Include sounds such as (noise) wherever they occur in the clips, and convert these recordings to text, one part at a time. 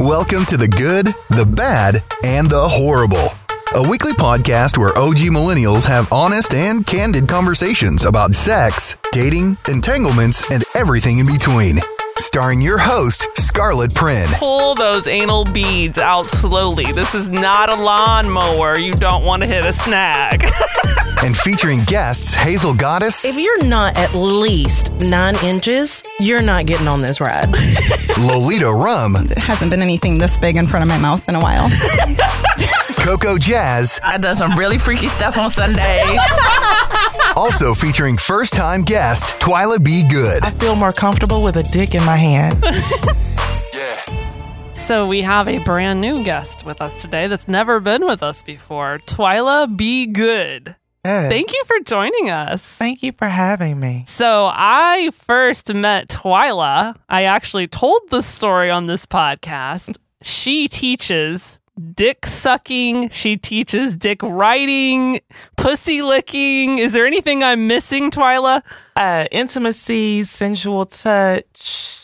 Welcome to the good, the bad, and the horrible. A weekly podcast where OG millennials have honest and candid conversations about sex, dating, entanglements, and everything in between. Starring your host, Scarlett Prin. Pull those anal beads out slowly. This is not a lawnmower. You don't want to hit a snag. (laughs) and featuring guests Hazel Goddess, If you're not at least nine inches, you're not getting on this ride. (laughs) Lolita Rum, It hasn't been anything this big in front of my mouth in a while. (laughs) Coco Jazz, I done some really freaky stuff on Sundays. (laughs) also featuring first time guest Twila B. Goode. I feel more comfortable with a dick in my hand. (laughs) so we have a brand new guest with us today that's never been with us before. Twila B. Goode. Yes. Thank you for joining us. Thank you for having me. So I first met Twila. I actually told the story on this podcast. She teaches dick sucking. She teaches dick riding, pussy licking. Is there anything I'm missing, Twila? Uh, intimacy, sensual touch,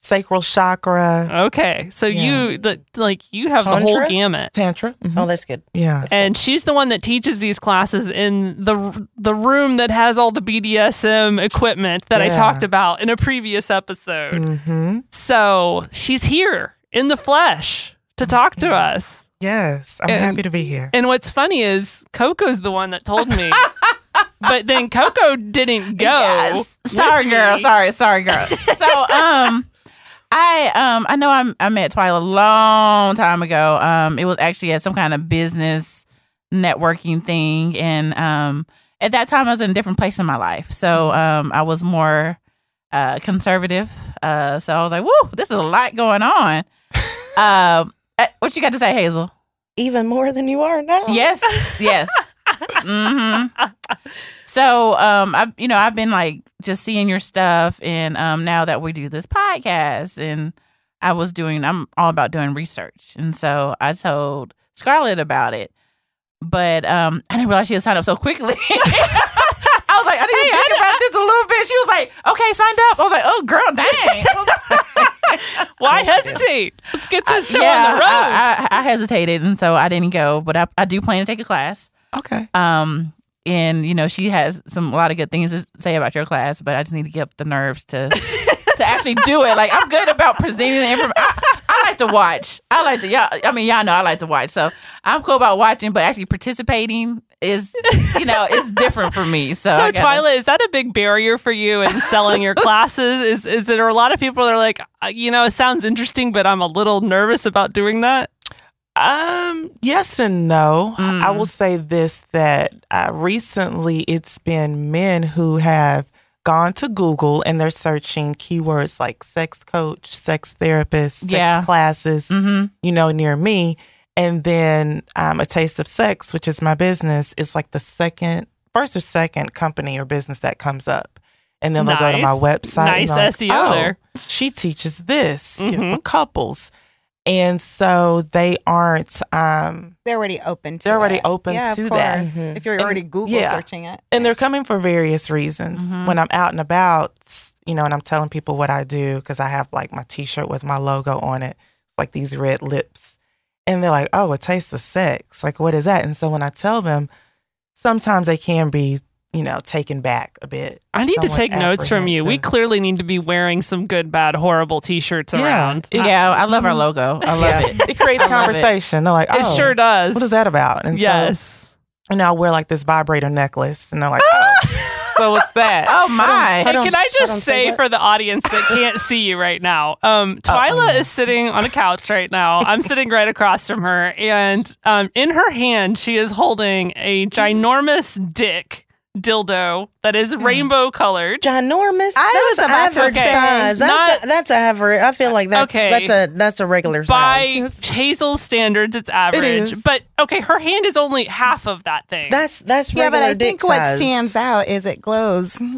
sacral chakra, Okay, so Yeah. you the like you have the whole gamut. tantra. Mhm. oh, that's good. Yeah. And she's the one that teaches these classes in the the room that has all the BDSM equipment that I talked about in a previous episode. hmm So she's here in the flesh to talk to us. Yes. I'm And- happy to be here. And what's funny is Coco's the one that told me. (laughs) but then Coco didn't go. Yes. Sorry, girl. me. Sorry, sorry, girl. So, um, I um I know I'm, I met Twila a long time ago. Um, it was actually at some kind of business networking thing, and um, at that time I was in a different place in my life. So, um, I was more uh conservative. Uh, so I was like, "Woo, this is a lot going on." (laughs) um, uh, what you got to say, Hazel? Even more than you are now. Yes, yes. hmm So, um, I've you know, I've been like just seeing your stuff, and um, now that we do this podcast, and I was doing, I'm all about doing research, and so I told Scarlett about it, but um, I didn't realize she had signed up so quickly. (laughs) I was like, I didn't think about this a little bit. She was like, okay, signed up. I was like, oh, girl, dang. I was like, Why hesitate? Let's get this show yeah, on the road. I, I, I hesitated, and so I didn't go, but I, I do plan to take a class. Okay. Um, and you know, she has some a lot of good things to say about your class, but I just need to get up the nerves to to actually do it. Like I'm good about presenting the information. I, I like to watch. I like to y'all. I mean, y'all know I like to watch, so I'm cool about watching, but actually participating is, you know, is different for me. So, So, I Twila, is that a big barrier for you in selling your (laughs) classes? Is is there a lot of people that are like, uh, you know, it sounds interesting, but I'm a little nervous about doing that? Um, yes and no. Mm. I will say this that uh, recently it's been men who have gone to Google and they're searching keywords like sex coach, sex therapist, sex Yeah. classes, Mhm. you know, near me. And then um, A Taste of Sex, which is my business, is like the second, first or second company or business that comes up. And then they'll go to my website. Nice they're like, SEO "Oh, there." She teaches this you know, Mhm. for couples. And so they aren't um They're already open to They're already it. open yeah, to of that. course. Mhm. If you're And- already Google yeah. searching it. and they're coming for various reasons. Mhm. When I'm out and about, you know, and I'm telling people what I do because I have like my T-shirt with my logo on it, it's like these red lips, and they're like, "Oh, a taste of sex." Like, what is that? And so when I tell them, sometimes they can be, you know, taken back a bit. I need to take notes from you. We clearly need to be wearing some good, bad, horrible T-shirts Yeah. around. Yeah, I love our mm-hmm. logo. I love Yeah. it. It creates (laughs) I love it. conversation. They're like, "Oh, It sure does. What is that about?" And so, yes. and I'll wear like this vibrator necklace, and they're like, "Oh, (laughs) so what's that?" Oh my! Hey, can I just say say for the audience that can't see you right now, um, Twila is sitting on a couch right now. I'm (laughs) sitting right across from her, and um, in her hand, she is holding a ginormous dick dildo that is hmm. rainbow colored. Ginormous. I was that's about to average say, size. That's not- a, that's average. I feel like that's Okay. that's a that's a regular By size. Hazel's standards, it's average. is. But okay, her hand is only half of that thing. That's that's Yeah, but I dick think what stands out is it glows. (laughs)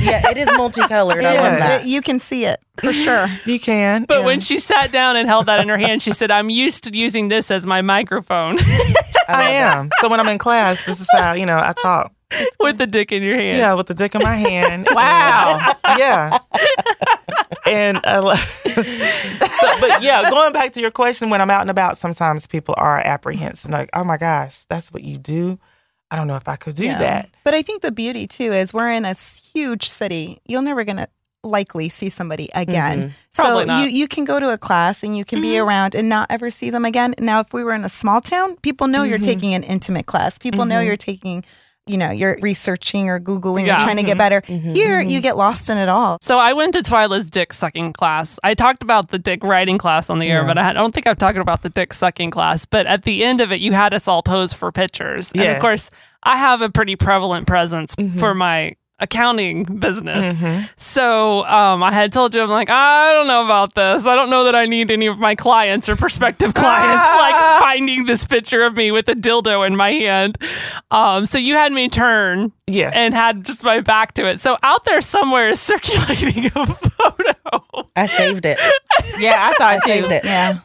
Yeah, it is multicolored. I love that. You can see it for sure. (laughs) You can. but yeah. when she sat down and held that in her hand, she said, I'm used to using this as my microphone. (laughs) I am. So when I'm in class, this is how, you know, I talk. (laughs) with the dick in your hand. Yeah, with the dick in my hand. (laughs) Wow. yeah. And uh, (laughs) so- but yeah, going back to your question, when I'm out and about, sometimes people are apprehensive, like, "Oh my gosh, that's what you do." I don't know if I could do Yeah. that. But I think the beauty too is we're in a huge city. You're never gonna likely see somebody again. Mm-hmm. So Probably not. you you can go to a class and you can be mm-hmm. around and not ever see them again. Now, if we were in a small town, people know you're mm-hmm. taking an intimate class. People know you're taking, you know, you're researching or googling. Yeah. You're trying to get mm-hmm. better. Mm-hmm. Here, mm-hmm. you get lost in it all. So I went to Twila's dick sucking class. I talked about the dick writing class on the air, but I don't think I've talked about the dick sucking class. But at the end of it, you had us all pose for pictures. And of course, I have a pretty prevalent presence for my accounting business. So um, I had told you, I'm like, I don't know about this. I don't know that I need any of my clients or prospective (laughs) clients like finding this picture of me with a dildo in my hand. Um, so you had me turn Yes. and had just my back to it. So out there somewhere is (laughs) circulating a photo. I saved it. Yeah, I saw I (laughs) it too. saved it. Yeah,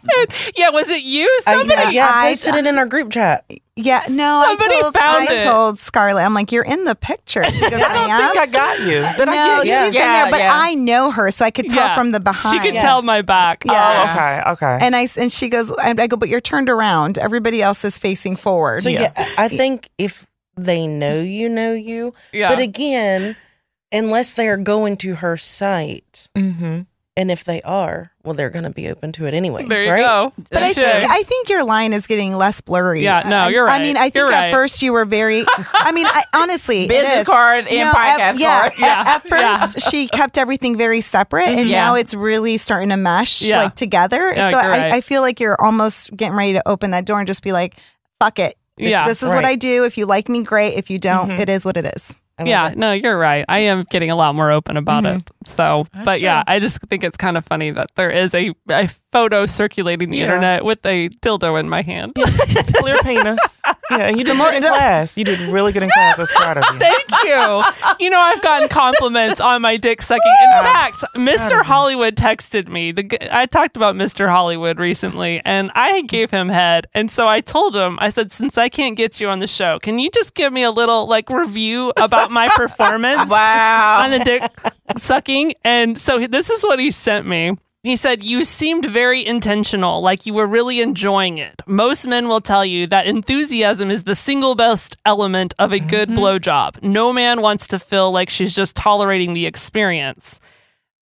yeah, was it you? I, Somebody? yeah, I I- posted it in our group chat. Yeah. No, Somebody I told found I it. told Scarlett. I'm like, you're in the picture. She goes, (laughs) I don't am. think I got you. Did no, I get you? Yeah. she's Yeah, in there, but yeah. I know her, so I could tell Yeah. from the behind. She could Yes. tell my back. Yeah. Oh, okay, okay. And I and she goes, I I go, but you're turned around. Everybody else is facing forward. So Yeah. yeah, I think if they know you, know you. Yeah. But again, unless they are going to her site, mm-hmm. and if they are, well, they're going to be open to it anyway. there you right? go. But I think I think your line is getting less blurry. Yeah, no, you're right. I mean, I think You're at right. first you were very. I mean, I, honestly, Business card and You know, podcast at, yeah, card. at- Yeah, At, yeah. first, she kept everything very separate, and mm-hmm. Yeah. now it's really starting to mesh Yeah. like together. Yeah, so you're right. I, I feel like you're almost getting ready to open that door and just be like, "Fuck it." This, Yeah. this is what I do. If you like me, great. If you don't, mm-hmm. it is what it is. I love Yeah, it. no, you're right. I am getting a lot more open about Mm-hmm. it. So, but yeah, I just think it's kind of funny that there is a, a photo circulating the Yeah. internet with a dildo in my hand. (laughs) Clear penis. Yeah, and you did good in class. You did really good in class. I was proud of you. Thank you. You know, I've gotten compliments on my dick sucking. In fact, Mr. Hollywood texted me. The I talked about Mr. Hollywood recently, and I gave him head. And so I told him, I said, since I can't get you on the show, can you just give me a little like review about my performance (laughs) Wow. on the dick sucking? And so this is what he sent me. He said, You seemed very intentional, like you were really enjoying it. Most men will tell you that enthusiasm is the single best element of a good mm-hmm. blowjob. No man wants to feel like she's just tolerating the experience.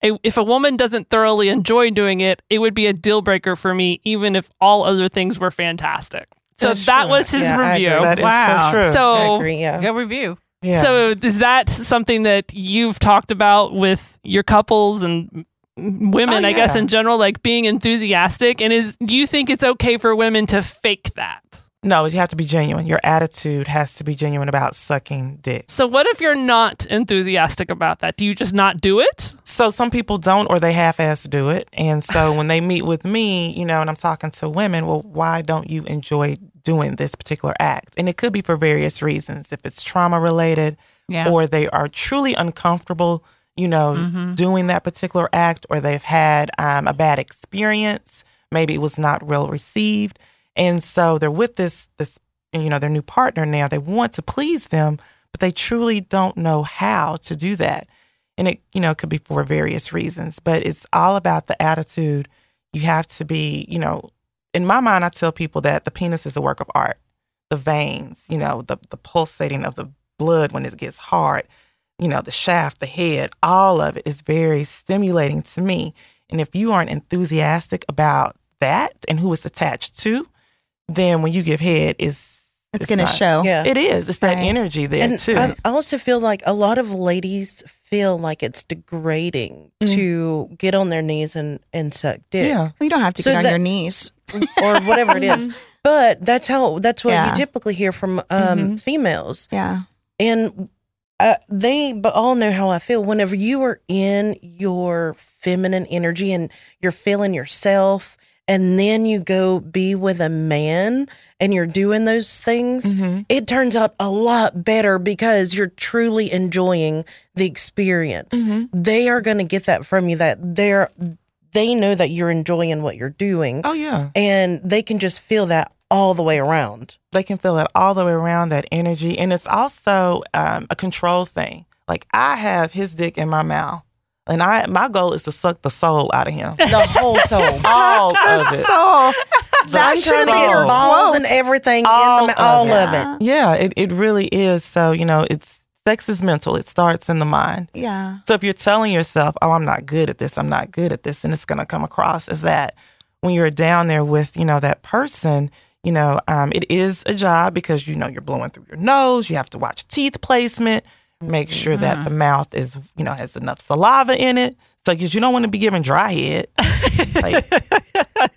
A- If a woman doesn't thoroughly enjoy doing it, it would be a deal breaker for me, even if all other things were fantastic. So That's that true. was his Yeah, review. agree. That is Wow. so true. I So agree. Yeah. Good review. yeah. so is that something that you've talked about with your couples and women, Oh, I guess in general, like being enthusiastic? And is do you think it's okay for women to fake that? no, you have to be genuine. Your attitude has to be genuine about sucking dick. So what if you're not enthusiastic about that? Do you just not do it? So some people don't, or they half-ass do it. And so (laughs) when they meet with me, you know, and I'm talking to women, well, why don't you enjoy doing this particular act? And it could be for various reasons. If it's trauma related, Yeah. or they are truly uncomfortable, you know, doing that particular act, or they've had um, a bad experience. Maybe it was not well received, and so they're with this this you know their new partner now. They want to please them, but they truly don't know how to do that, and it you know could be for various reasons. But it's all about the attitude. You have to be, you know, in my mind, I tell people that the penis is a work of art. The veins, you know, the the pulsating of the blood when it gets hard, you know, the shaft, the head, all of it is very stimulating to me. And if you aren't enthusiastic about that and who it's attached to, then when you give head, is It's, going to show. Yeah. It is. It's that Right. energy there and too. I I also feel like a lot of ladies feel like it's degrading to get on their knees and, and suck dick. yeah. Well, you don't have to So get on that- your knees. (laughs) or whatever it is. (laughs) But that's how that's what Yeah. you typically hear from um, females, Yeah. and uh, they but all know how I feel. Whenever you are in your feminine energy and you're feeling yourself, and then you go be with a man and you're doing those things, it turns out a lot better because you're truly enjoying the experience. They are going to get that from you. That they're they know that you're enjoying what you're doing Oh yeah. and they can just feel that all the way around. they can feel it all the way around that energy and it's also um, a control thing like i have his dick in my mouth and i my goal is to suck the soul out of him The whole (laughs) soul. all of it So I'm trying should to be get your her balls and everything All in the of all it. of Yeah. it. yeah it, it really is so you know it's sex is mental it starts in the mind Yeah. so if you're telling yourself oh i'm not good at this i'm not good at this and it's going to come across as that when you're down there with you know that person you know um, it is a job because you know you're blowing through your nose you have to watch teeth placement make sure that the mouth is you know has enough saliva in it so because you don't want to be giving dry head (laughs) like,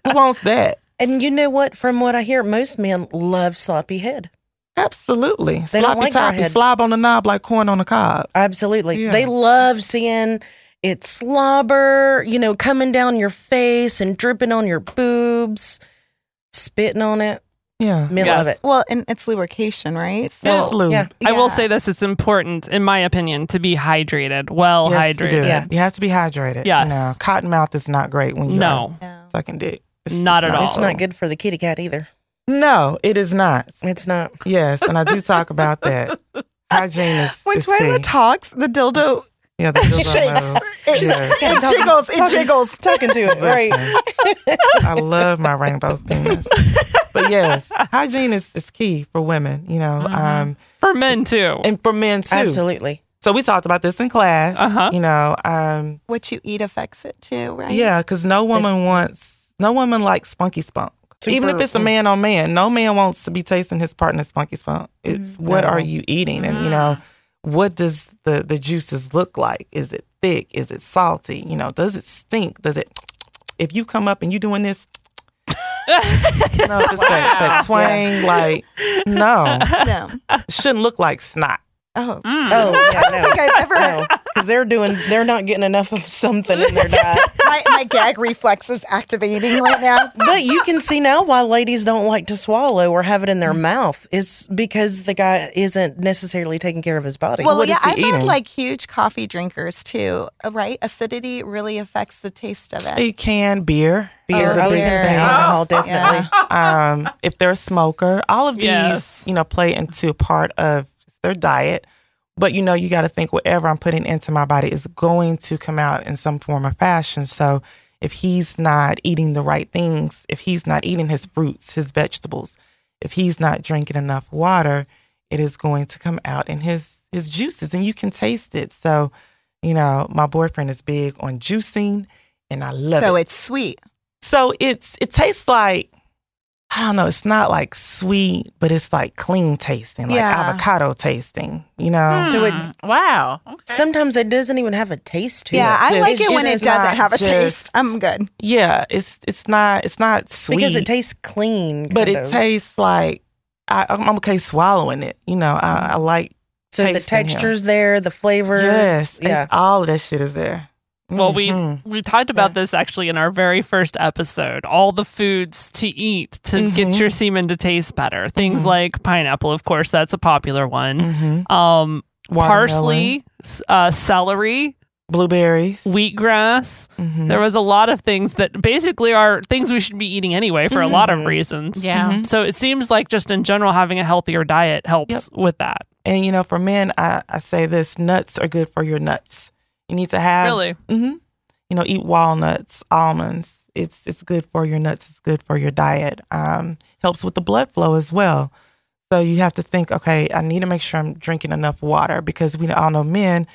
who wants that And you know what? From what I hear, most men love sloppy head. absolutely They don't sloppy like toppy head. slob on the knob like corn on the cob Absolutely. Yeah. They love seeing it slobber, you know, coming down your face and dripping on your boobs, spitting on it. yeah Men Yes. love it. Well, and it's lubrication, right? So, It's lube. yeah. I will say this: it's important, in my opinion, to be hydrated, well Yes, you hydrated. Yeah. You have to be hydrated. Yes. You know, cotton mouth is not great when you're No, Yeah. sucking dick. It's, Not it's at all. It's not good for the kitty cat either. No, it is not. It's not. Yes, and I do talk about that. (laughs) Hygiene is, When is Twila key. talks, the dildo yeah, the dildo shakes. knows. It, Yeah. it jiggles. It talking- jiggles. Talking to it, right? I love my rainbow penis. But yes, hygiene is, is key for women, you know, um, for men too. and for men too. Absolutely. So we talked about this in class. Uh-huh. You know, um, What you eat affects it too, right? Yeah, because no woman wants, no woman likes spunky spunk. Even if it's a man on man, no man wants to be tasting his partner's spunky spunk. It's what are you eating, and you know, what does the the juices look like? Is it thick? Is it salty? You know, does it stink? Does it? If you come up and you doing this, know, just that, that twang, like no, No. shouldn't look like snot. Oh. Oh, yeah, I think no. I've ever. No, because they're doing, they're not getting enough of something in their diet. (laughs) My, my gag reflex is activating right now. But you can see now why ladies don't like to swallow or have it in Mm. their mouth is because the guy isn't necessarily taking care of his body. Well, what yeah, is I've heard eating? like huge coffee drinkers too, uh, right? Acidity really affects the taste of it. It can beer. beer. is a I was going to say alcohol, definitely. um, if they're a smoker, all of these, Yes. you know, play into part of their diet. But you know, you got to think whatever I'm putting into my body is going to come out in some form or fashion. So if he's not eating the right things, if he's not eating his fruits, his vegetables, if he's not drinking enough water, it is going to come out in his his juices, and you can taste it. So, you know, my boyfriend is big on juicing, and I love so it. So it's sweet. So it's it tastes like I don't know. It's not like sweet, but it's like clean tasting, like Yeah. avocado tasting. You know, So it- Mm, wow. Okay. Sometimes it doesn't even have a taste to it. Yeah, it. I like it it's when it just doesn't not have a just- taste. I'm good. yeah, it's it's not it's not sweet because it tastes clean. but kind it of. tastes like I, I'm I'm okay swallowing it. You know, I, I like so the tasting him. texture's there, the flavors. yes, yeah. all of that shit is there. Well, we Mhm. we talked about this actually in our very first episode. All the foods to eat to get Mhm. your semen to taste better. Things Mhm. like pineapple, of course, that's a popular one. Mhm. Um, parsley, uh, celery, blueberries. wheatgrass. Mhm. There was a lot of things that basically are things we should be eating anyway for a lot of Mhm. reasons. Yeah. So it seems like just in general having a healthier diet helps with that. And you know, for men, I, I say this: nuts are good for your nuts. You need to have Really? hmm You know, eat walnuts, almonds. It's it's good for your nuts. It's good for your diet. Um, helps with the blood flow as well. So you have to think, okay, I need to make sure I'm drinking enough water because we all know men,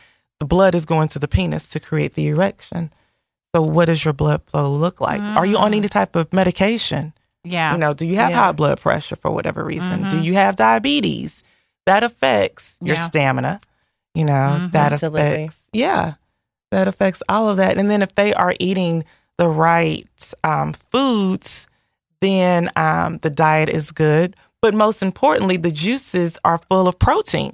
the blood is going to the penis to create the erection. So what does your blood flow look like? Are you on any type of medication? Yeah. You know, do you have Yeah. high blood pressure for whatever reason? Do Mhm. you have diabetes? That affects your Yeah. stamina. You know, Mhm. that Absolutely. affects yeah, that affects all of that. And then if they are eating the right um, foods, then um, the diet is good. But most importantly, the juices are full of protein.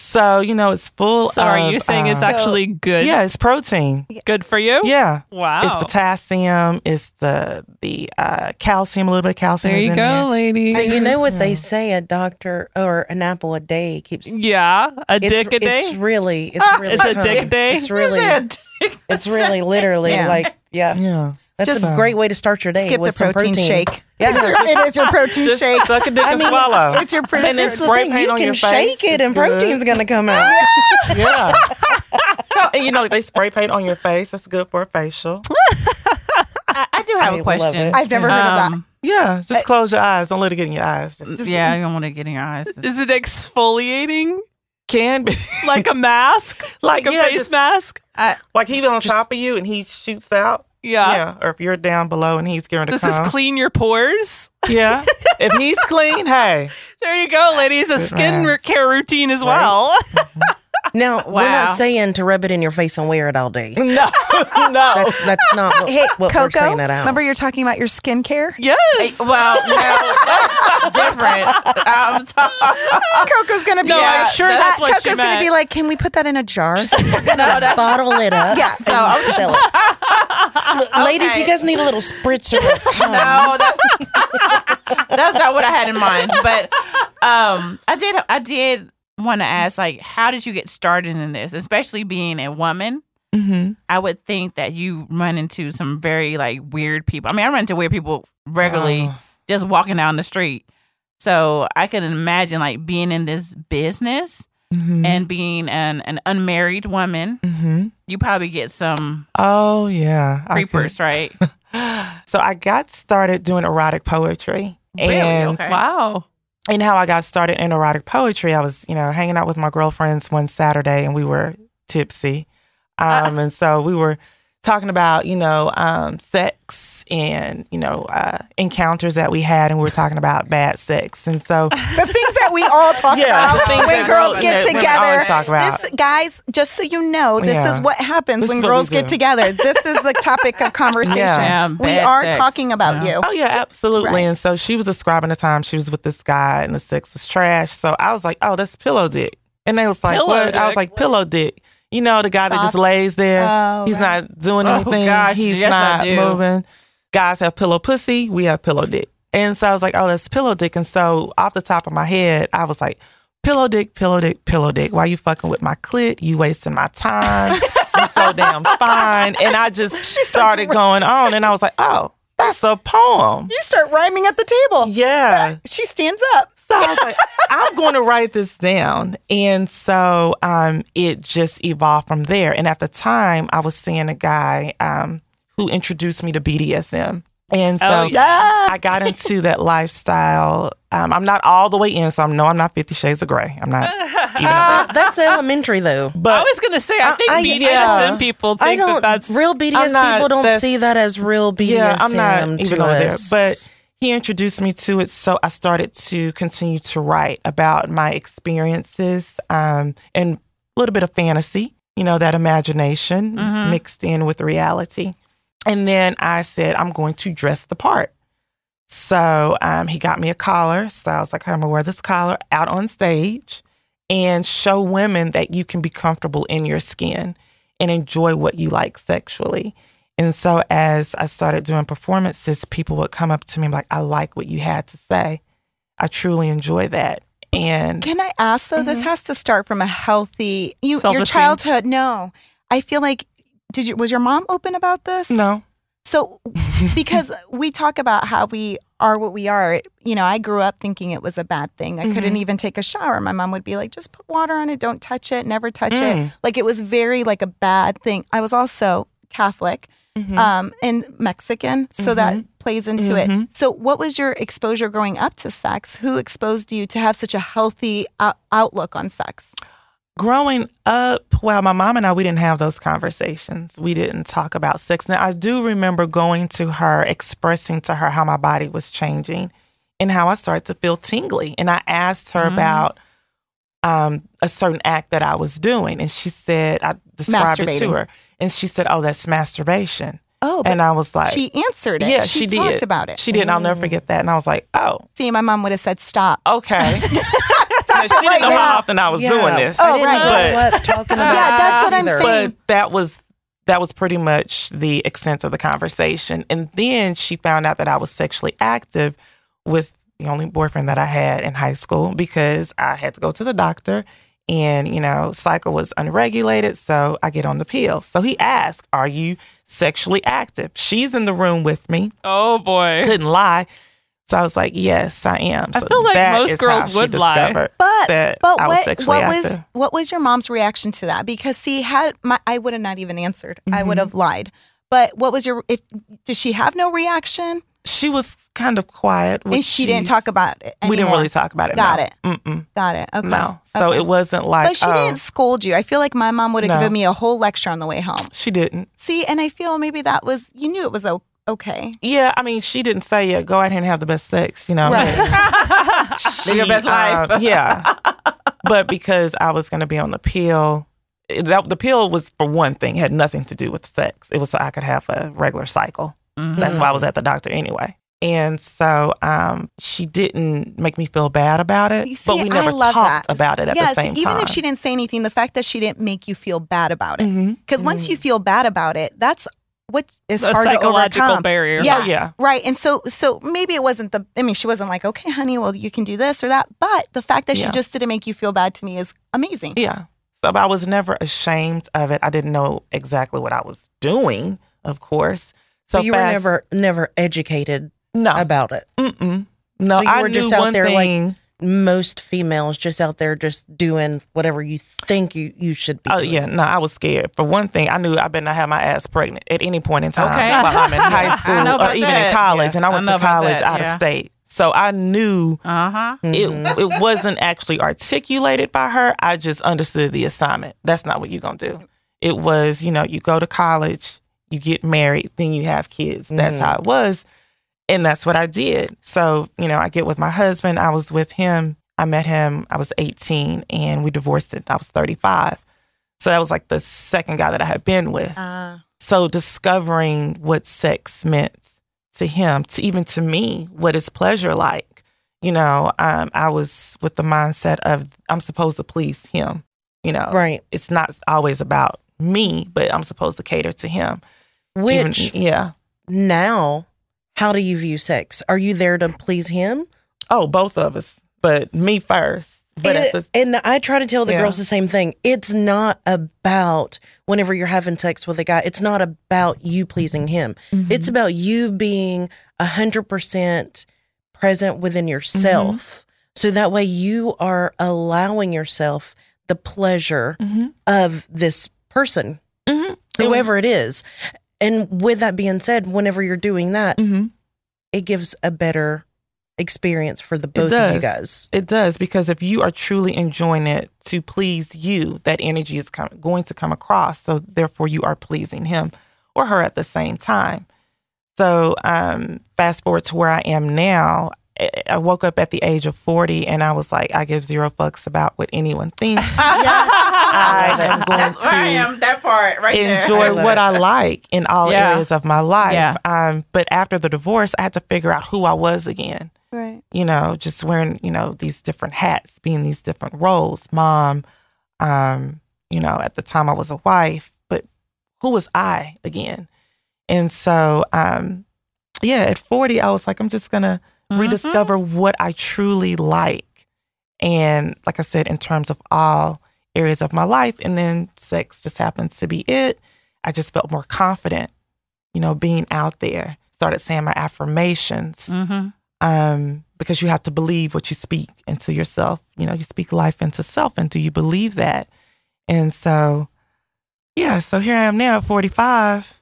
So you know, it's full. So of, are you saying it's um, actually good? yeah, it's protein. Good for you? Yeah, Wow. it's potassium. It's the the uh, calcium. A little bit of calcium. there is you in go, there. lady. So you know what they say: a doctor or an apple a day keeps. yeah, a dick a day. it's day. really, it's (laughs) really, It's a come- dick day? It's really, it's really literally Yeah. like, yeah. Yeah. That's Just a great way to start your day. skip the with some protein, shake. Yeah. It's your, (laughs) it is your (laughs) protein Just shake. suck a dick I and swallow. It's your protein. Shake. And it's the spray thing, paint you on can your shake face. it and good. protein's gonna come out. (laughs) yeah. and you know, they spray paint on your face. That's good for a facial. I, I do have I a question. I've never heard of that. Um, Yeah, just close your eyes. Don't let it get in your eyes. Just Yeah, you don't want to get in your eyes. Is it exfoliating can be like a mask, like, like a yeah, face just- mask? like he's on top of you and he shoots out. Yeah. Yeah, or if you're down below and he's going to Does come. this is clean your pores? yeah, if he's clean, hey, (laughs) There you go, ladies. A skin care routine as well. Mm-hmm. Now (laughs) we're not saying to rub it in your face and wear it all day. (laughs) no, (laughs) no. That's that's not what, Hey, what we're saying it out. remember you're talking about your skincare? yes. Hey, well, no, that's different. I'm sorry. Coco's gonna be No, Yeah, I'm sure that- what Coco's gonna be like, can we put that in a jar? No, that's bottle it up. Yeah. and So, I'm- sell it. Ladies, you guys need a little spritzer of cum. no, that's that's not what I had in mind. But um, I did I did want to ask, like, how did you get started in this, especially being a woman? Mm-hmm. I would think that you run into some very like weird people. I mean, I run into weird people regularly Oh. just walking down the street. So I can imagine like being in this business Mm-hmm. and being an, an unmarried woman. mm-hmm. You probably get some Oh yeah, creepers, right? (laughs) So I got started doing erotic poetry. Really? And Okay. Wow. And how I got started in erotic poetry, I was, you know, hanging out with my girlfriends one Saturday and we were tipsy. Um, and so we were talking about, you know, um, sex and, you know, uh, encounters that we had and we were talking about bad sex. And so the things that we all talk Yeah, about when that girls girls- get that together. always talk about. This, guys, just so you know, this Yeah. is what happens This when is what girls get together. This is the topic of (laughs) conversation. Yeah, we are sex. talking about Yeah. you. Oh yeah, absolutely. Right. And so she was describing the time she was with this guy and the sex was trash. So I was like, "Oh, that's pillow dick." And they was like, Pillow "What?" I was like, "Pillow dick." You know, the guy that just lays there. Oh, He's right. not doing Oh, anything. gosh, He's yes, I not do. moving. Guys have pillow pussy. We have pillow dick. And so I was like, "Oh, that's pillow dick." And so off the top of my head, I was like, "Pillow dick, pillow dick, pillow dick. Why you fucking with my clit? You wasting my time. you so (laughs) damn fine." And I just she started going on, and I was like, "Oh." That's a poem. You start rhyming at the table. Yeah. She stands up. So I was like, I'm going to write this down. And so um, it just evolved from there. And at the time, I was seeing a guy um, who introduced me to BDSM. And so Oh, yeah. I got into that lifestyle. Um, I'm not all the way in, so I know I'm not Fifty Shades of Grey. I'm not (laughs) even. Uh, that's elementary though. I was gonna say, I I- think I- BDSM yeah. people I think that don't. that's real BDS not- people don't see that as real BDSM. yeah, I'm not even to over there. But he introduced me to it, so I started to continue to write about my experiences um, and a little bit of fantasy, you know, that imagination Mhm. mixed in with reality. And then I said, I'm going to dress the part. So um, he got me a collar. So I was like, I'm gonna wear this collar out on stage and show women that you can be comfortable in your skin and enjoy what you like sexually. And so as I started doing performances, people would come up to me and be like, I like what you had to say. I truly enjoy that. And Can I ask though? This has to start from a healthy you your Self-esteem. childhood. No, I feel like did you was your mom open about this? no, So because (laughs) we talk about how we are what we are, you know, I grew up thinking it was a bad thing. I couldn't even take a shower. My mom would be like, just put water on it, don't touch it, never touch it. Mm. Like it was very like a bad thing. I was also Catholic um, and Mexican, so that plays into it. Mhm. So, what was your exposure growing up to sex? Who exposed you to have such a healthy out- outlook on sex? growing up, well, my mom and I, we didn't have those conversations. We didn't talk about sex. Now, I do remember going to her, expressing to her how my body was changing and how I started to feel tingly. And I asked her about um, a certain act that I was doing. And she said, I described it to her. And she said, Oh, that's masturbation. Oh, And I was like, she answered it. Yeah, she, she, did. talked about it. She did. and I'll never forget that. And I was like, Oh, See, my mom would have said, "Stop." okay. (laughs) Now, she didn't know how often I was Yeah, doing this. Oh, I Oh, didn't right. know But- what talking (laughs) about. Yeah, that's what I'm either. saying. but that was that was pretty much the extent of the conversation and then she found out that i was sexually active with the only boyfriend that i had in high school because i had to go to the doctor and you know cycle was unregulated so i get on the pill so he asked are you sexually active she's in the room with me Oh boy. couldn't lie so i was like yes i am so I So feel like most girls would lie. But that but I was what sexually what was what was your mom's reaction to that? Because see, had my I would have not even answered. I would mm-hmm. have lied. But what was your if did she have no reaction? she was kind of quiet And which she didn't talk about it. we didn't really talk about it Got no. it. Mm-mm, Got it. Okay. no so Okay. it wasn't like But she oh, didn't scold you. I feel like my mom would have No. given me a whole lecture on the way home. she didn't See, and I feel maybe that was you knew it was o- okay. yeah i mean she didn't say yeah go out here and have the best sex you know Right. She, (laughs) Live your best life. um, yeah. But because I was going to be on the pill, that, the pill was for one thing, had nothing to do with sex. It was so I could have a regular cycle. Mm-hmm. That's why I was at the doctor anyway. And so um, she didn't make me feel bad about it, You see, but we never love talked that. about it at yes, the same even time. Even if she didn't say anything, the fact that she didn't make you feel bad about it. Because once you feel bad about it, that's what is A hard to psychological overcome. barrier. Yeah, Oh, yeah. right. And so, so maybe it wasn't the. I mean, she wasn't like, okay, honey, well, you can do this or that. But the fact that Yeah. she just didn't make you feel bad to me is amazing. Yeah. So I was never ashamed of it. I didn't know exactly what I was doing, of course. So So you were never never educated no, about it. mm-mm. no. So you I were knew just out one there, like. Most females just out there just doing whatever you think you, you should be. Oh doing. yeah, no, I was scared. For one thing, I knew I better not have my ass pregnant at any point in time Okay. while I'm in (laughs) high school or about even that. in college. Yeah, And I I went know to college out yeah. of state, so I knew Uh huh. it. It wasn't actually articulated by her. I just understood the assignment. That's not what you're gonna do. It was, you know, you go to college, you get married, then you have kids. That's Mhm. how it was. And that's what I did. So, you know, I get with my husband. I was with him. I met him. I was 18 and we divorced it. I was 35. So that was like the second guy that I had been with. Uh, So discovering what sex meant to him, to even to me, what is pleasure like? You know, um, I was with the mindset of I'm supposed to please him. You know, Right. It's not always about me, but I'm supposed to cater to him. Even- Which yeah. now, how do you view sex? Are you there to please him? Oh, both of us, but me first. But and, the, and I try to tell the Yeah. girls the same thing. It's not about whenever you're having sex with a guy, it's not about you pleasing him. Mm-hmm. It's about you being a hundred percent present within yourself. Mm-hmm. So that way you are allowing yourself the pleasure Mhm. of this person, Mhm. whoever it is. And with that being said, whenever you're doing that, Mhm. it gives a better experience for the both of you guys. It does because if you are truly enjoying it to please you, that energy is com- going to come across. So therefore, you are pleasing him or her at the same time. So um, fast forward to where I am now. I- I woke up at the age of 40 and I was like, I give zero fucks about what anyone thinks. (laughs) I am going That's where I to am. That part right there. enjoy what it. I like in all Yeah. areas of my life. Yeah. Um, but after the divorce, I had to figure out who I was again right. you know, just wearing, you know, these different hats, being these different roles, mom, um, you know, at the time I was a wife, but who was I again? And so, um, yeah, at 40, I was like, I'm just gonna Mm-hmm. rediscover what I truly like. And like I said, in terms of all areas of my life, and then sex just happens to be it. I just felt more confident, you know, being out there. Started saying my affirmations Mm-hmm. um, because you have to believe what you speak into yourself. You know, you speak life into self, and do you believe that? And so, yeah, so here I am now at 45.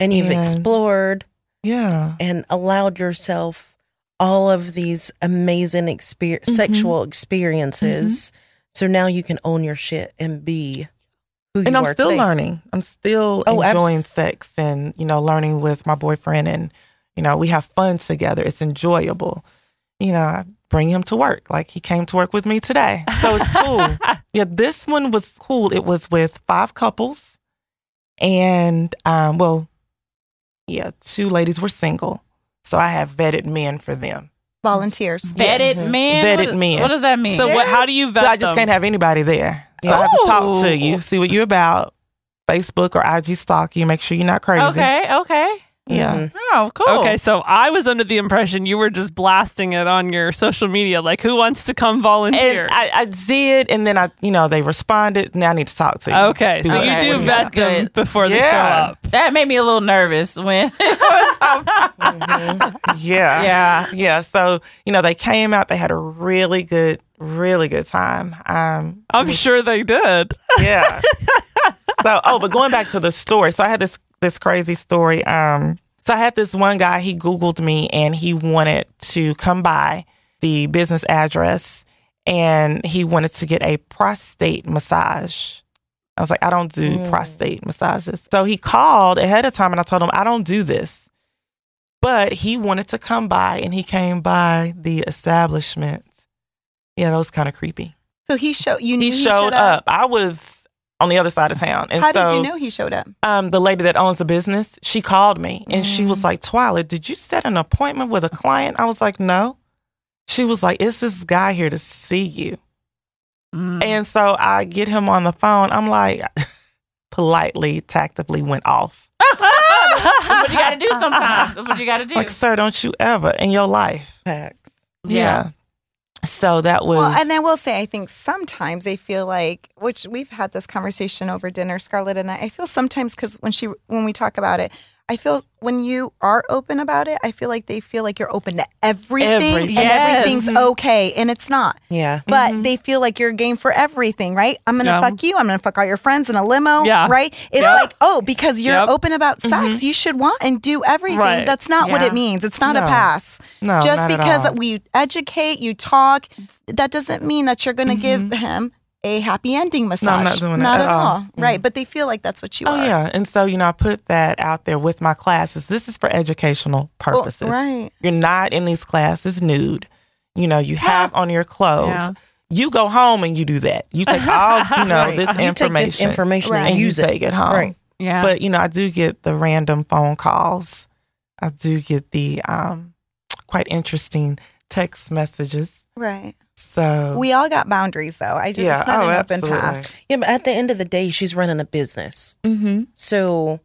And you've And- explored Yeah. and allowed yourself all of these amazing exper- Mm-hmm. sexual experiences. So now you can own your shit and be who you are. And I'm still today. learning. I'm still Oh, abs- enjoying sex and, you know, learning with my boyfriend. And, you know, we have fun together. It's enjoyable. You know, I bring him to work. Like he came to work with me today. So it's cool. (laughs) yeah, this one was cool. It was with five couples. And, um, well, yeah, two ladies were single. So I have vetted men for them. Volunteers. Vetted Yes. men. Vetted what, men. What does that mean? So what? How do you vet So I just them? can't have anybody there. So I have to talk to Oh. you, see what you're about. Facebook or IG stalk you, make sure you're not crazy. okay. Okay. Yeah. Mhm. Oh, cool. Okay, so I was under the impression you were just blasting it on your social media, like who wants to come volunteer? And I, I did, and then I, you know, they responded. Now I need to talk to you. okay, so Okay, you do well, vet that's them good. before they show up. That made me a little nervous when. (laughs) (laughs) Yeah. yeah. Yeah. So, you know, they came out, they had a really good, really good time. Um, I'm sure they did. (laughs) yeah. so, oh, but going back to the story. So I had this this crazy story. Um, so I had this one guy, he Googled me and he wanted to come by the business address and he wanted to get a prostate massage. I was like, I don't do Mm. prostate massages. So he called ahead of time and I told him, I don't do this. But he wanted to come by and he came by the establishment. Yeah, that was kind of creepy. So he showed you. He Knew showed up. I was on the other side of town. And How so, did you know he showed up? Um, the lady that owns the business, she called me and she was like, Twila, did you set an appointment with a client? I was like, no. She was like, it's this guy here to see you. Mm. And so I get him on the phone. I'm like, politely, tactfully went off. (laughs) That's what you got to do sometimes. That's what you got to do. Like, sir, don't you ever in your life. Facts. Yeah. So that was. Well, and I will say, I think sometimes they feel like, which we've had this conversation over dinner, Scarlett and I. I feel sometimes because when she, when we talk about it, I feel when you are open about it, I feel like they feel like you're open to everything Every- and Yes. everything's okay, and it's not. Yeah. But mm-hmm. they feel like you're game for everything, right? I'm gonna Yeah. fuck you. I'm gonna fuck all your friends in a limo, Yeah. right? It's Yep. like, oh, because you're Yep. open about mm-hmm. sex, you should want and do everything. Right. That's not what it means. It's not a pass. no, Just not at because all. we educate, you talk, that doesn't mean that you're gonna give him a happy ending massage. No, I'm not doing that Not at at all. all. Right. But they feel like that's what you Oh are. yeah, and so you know, I put that out there with my classes. This is for educational Well, purposes. right. You're not in these classes nude. You know, you (laughs) have on your clothes. Yeah. You go home and you do that. You take all (laughs) you know Right. this you take information, this information Right. and and you it. take it home. Right. yeah. But you know, I do get the random phone calls. I do get the um, quite interesting text messages. Right. So We all got boundaries though. I just Yeah. it's not Oh, an open pass. Yeah, but at the end of the day, she's running a business. Mhm. So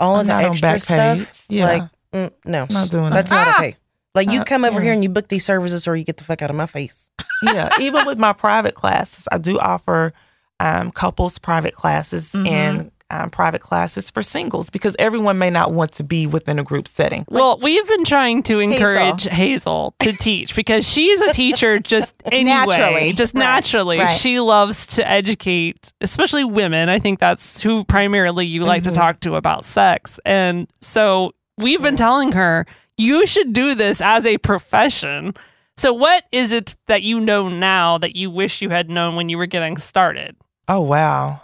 all I'm of the extra stuff. Yeah. like, mm, no, Not doing that's that. not okay. Like you come over yeah. here and you book these services, or you get the fuck out of my face. (laughs) yeah, even with my private classes, I do offer um, couples private classes Mhm. and um, private classes for singles because everyone may not want to be within a group setting. Well, we've been trying to encourage Hazel, to teach because she's a teacher just (laughs) anyway, Naturally. just Right. naturally. Right. She loves to educate, especially women. I think that's who primarily you like to talk to about sex. And so we've been telling her, you should do this as a profession. So, what is it that you know now that you wish you had known when you were getting started? Oh wow.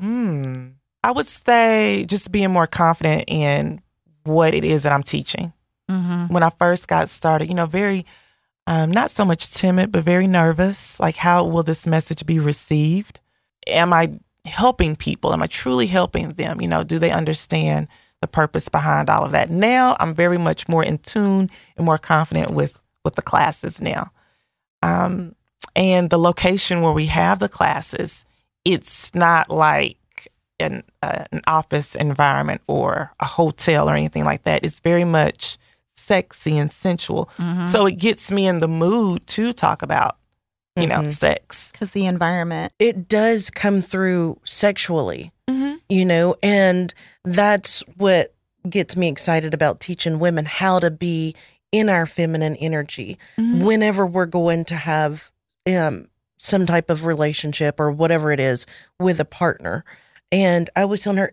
Hmm. I would say just being more confident in what it is that I'm teaching. mm-hmm. When I first got started, you know, very um, not so much timid, but very nervous. Like, how will this message be received? Am I helping people? Am I truly helping them? You know, do they understand the purpose behind all of that? Now, I'm very much more in tune and more confident with with the classes now. Um, and the location where we have the classes, it's not like an uh, an office environment or a hotel or anything like that. It's very much sexy and sensual. Mm-hmm. So it gets me in the mood to talk about, you know, Mhm. sex. Because the environment. It does come through sexually, Mm-hmm. you know, and that's what gets me excited about teaching women how to be in our feminine energy Mm-hmm. whenever we're going to have um, some type of relationship or whatever it is with a partner. And I was telling her,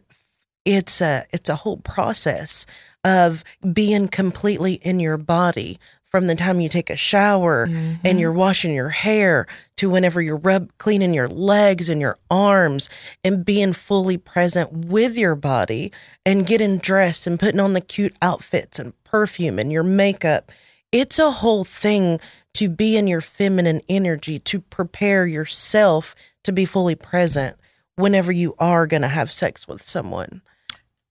it's a it's a whole process of being completely in your body from the time you take a shower and mm-hmm. you're washing your hair to whenever you're rub cleaning your legs and your arms and being fully present with your body and getting dressed and putting on the cute outfits and perfume and your makeup. It's a whole thing to be in your feminine energy, to prepare yourself to be fully present whenever you are going to have sex with someone.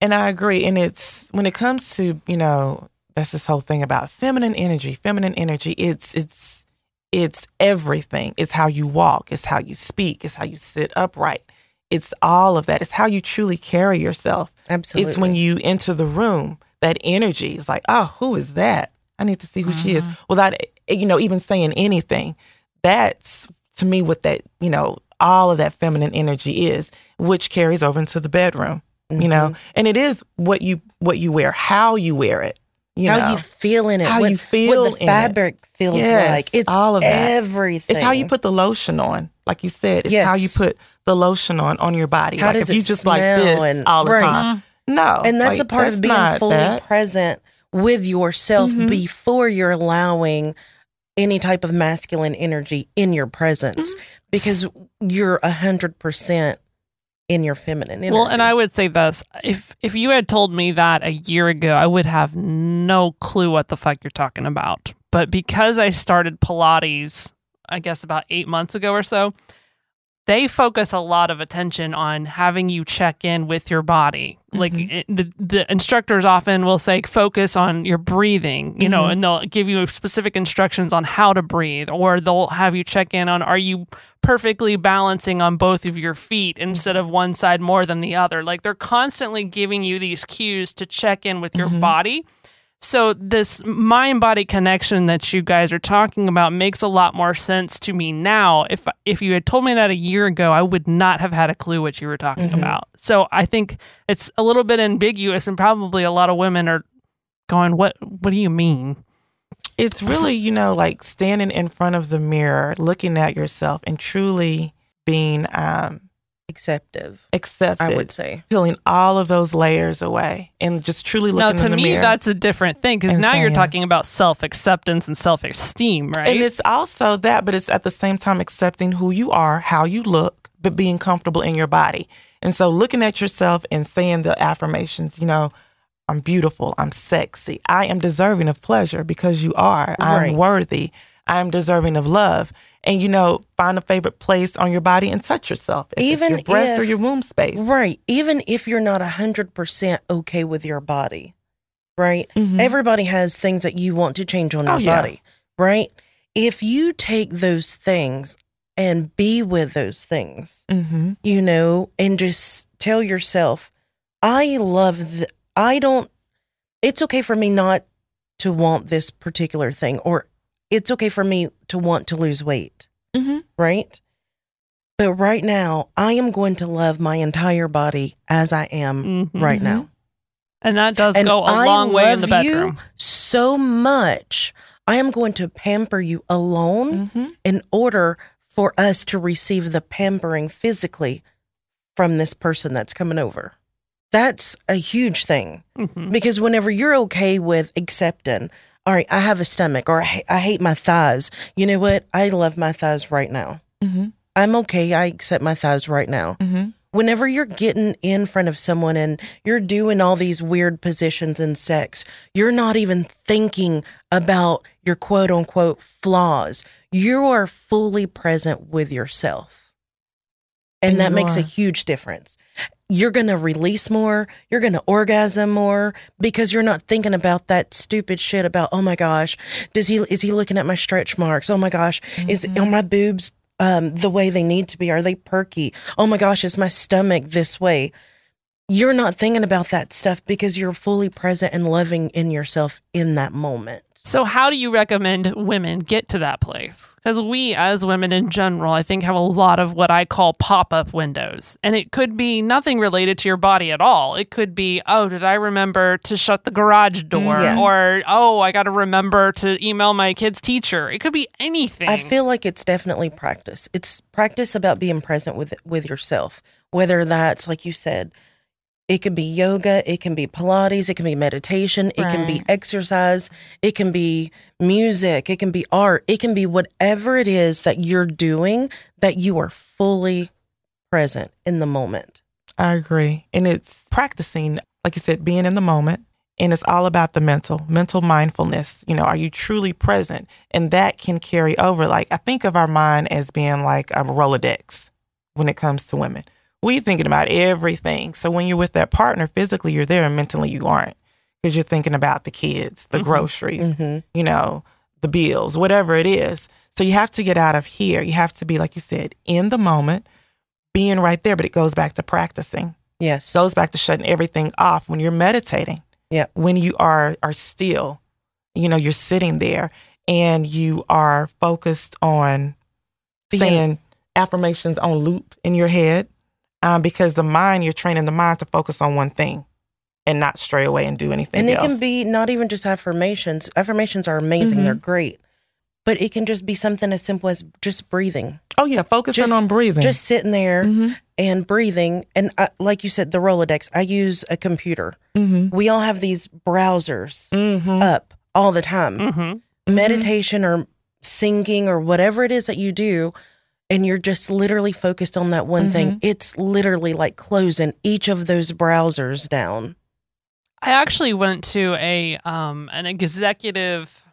And I agree. And it's when it comes to, you know, that's this whole thing about feminine energy. Feminine energy, it's it's it's everything. It's how you walk, it's how you speak, it's how you sit upright. It's all of that. It's how you truly carry yourself. Absolutely. It's when you enter the room, that energy is like, oh, who is that? I need to see who she is without, eh, you know, even saying anything. That's to me what that, you know, all of that feminine energy is, which carries over into the bedroom, you know, and it is what you, what you wear, how you wear it. You how know? you feel in it, How what, you feel what the in it. fabric feels Yes, like. It's all of that. everything. It's how you put the lotion on. Like you said, it's how you put the lotion on on your body. How like does if you it just like this smell and- all the right. time. No. and that's like, a part of being fully that. present with yourself Mhm. before you're allowing any type of masculine energy in your presence Mm-hmm. Because you're a hundred percent in your feminine energy. Well, and I would say this: if if you had told me that a year ago, I would have no clue what the fuck you're talking about. But because I started Pilates, I guess about eight months ago or so, they focus a lot of attention on having you check in with your body. Like mm-hmm. it, the the instructors often will say focus on your breathing, you know, mm-hmm. and they'll give you specific instructions on how to breathe, or they'll have you check in on are you perfectly balancing on both of your feet instead of one side more than the other. Like they're constantly giving you these cues to check in with your mm-hmm. body. So this mind body connection that you guys are talking about makes a lot more sense to me now. If if you had told me that a year ago, I would not have had a clue what you were talking about. So I think it's a little bit ambiguous and probably a lot of women are going, "What what do you mean?" It's really, you know, like standing in front of the mirror, looking at yourself and truly being um acceptive, accepted. I would say. peeling all of those layers away and just truly looking Now, to in the me, mirror. that's a different thing because And now you're talking about self acceptance and self esteem, right? And it's also that, but it's at the same time accepting who you are, how you look, but being comfortable in your body. And so looking at yourself and saying the affirmations, you know, I'm beautiful, I'm sexy, I am deserving of pleasure because you are, Right. I'm worthy, I'm deserving of love. And, you know, find a favorite place on your body and touch yourself. If Even it's your breast or your womb space. Right. Even if you're not 100% okay with your body, right? Mhm. Everybody has things that you want to change on your Oh, yeah. body, right? If you take those things and be with those things, Mm-hmm. you know, and just tell yourself, I love, th- I don't, it's okay for me not to want this particular thing, or it's okay for me to want to lose weight Mm-hmm. right? But right now, I am going to love my entire body as I am Mhm. right now. and that does And go a I long way in the bedroom. so much. I am going to pamper you alone Mm-hmm. in order for us to receive the pampering physically from this person that's coming over. That's a huge thing Mhm. because whenever you're okay with accepting, all right, I have a stomach or I, I hate my thighs. You know what? I love my thighs right now. Mm-hmm. I'm okay. I accept my thighs right now. Mm-hmm. Whenever you're getting in front of someone and you're doing all these weird positions in sex, you're not even thinking about your quote unquote flaws. You are fully present with yourself. And, And that makes a huge difference. You're going to release more. You're going to orgasm more because you're not thinking about that stupid shit about, oh my gosh, does he, is he looking at my stretch marks? Oh my gosh, is, are my boobs um, the way they need to be? Are they perky? Oh my gosh, is my stomach this way? You're not thinking about that stuff because you're fully present and loving in yourself in that moment. So, how do you recommend women get to that place? Because we, as women in general, I think have a lot of what I call pop up windows. And it could be nothing related to your body at all. It could be, oh, did I remember to shut the garage mm, door? Yeah. Or, oh, I got to remember to email my kid's teacher. It could be anything. I feel like it's definitely practice. It's practice about being present with with yourself. Whether that's like you said, it can be yoga, it can be Pilates, it can be meditation, it can be exercise, it can be music, it can be art, it can be whatever it is that you're doing that you are fully present in the moment. I agree. And it's practicing, like you said, being in the moment. And it's all about the mental, mental mindfulness. You know, are you truly present? And that can carry over. Like, I think of our mind as being like a Rolodex when it comes to women. We thinking about everything. So when you're with that partner, physically you're there and mentally you aren't because you're thinking about the kids, the mm-hmm. groceries, mm-hmm. you know, the bills, whatever it is. So you have to get out of here. You have to be, like you said, in the moment, being right there. But it goes back to practicing Yes. goes back to shutting everything off when you're meditating. Yeah. When you are are still, you know, you're sitting there and you are focused on Being- saying affirmations on loop in your head, um, because the mind you're training the mind to focus on one thing and not stray away and do anything And it else. can be not even just affirmations. Affirmations are amazing, they're Mhm. great. But it can just be something as simple as just breathing. oh yeah, focusing Just- on breathing. Just sitting there Mhm. and breathing. And I, like you said, the Rolodex, I use a computer. Mhm. We all have these browsers Mhm. up all the time. Mm-hmm. Meditation or singing or whatever it is that you do, and you're just literally focused on that one thing. It's literally like closing each of those browsers down. I actually went to a um an executive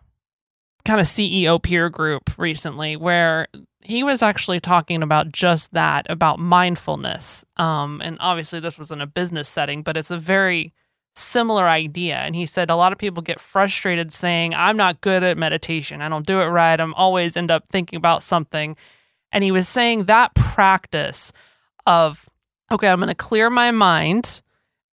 kind of CEO peer group recently where he was actually talking about just that about mindfulness. Um and obviously this was in a business setting, but it's a very similar idea and he said a lot of people get frustrated saying I'm not good at meditation. I don't do it right. I'm always end up thinking about something. And he was saying that practice of okay, I'm going to clear my mind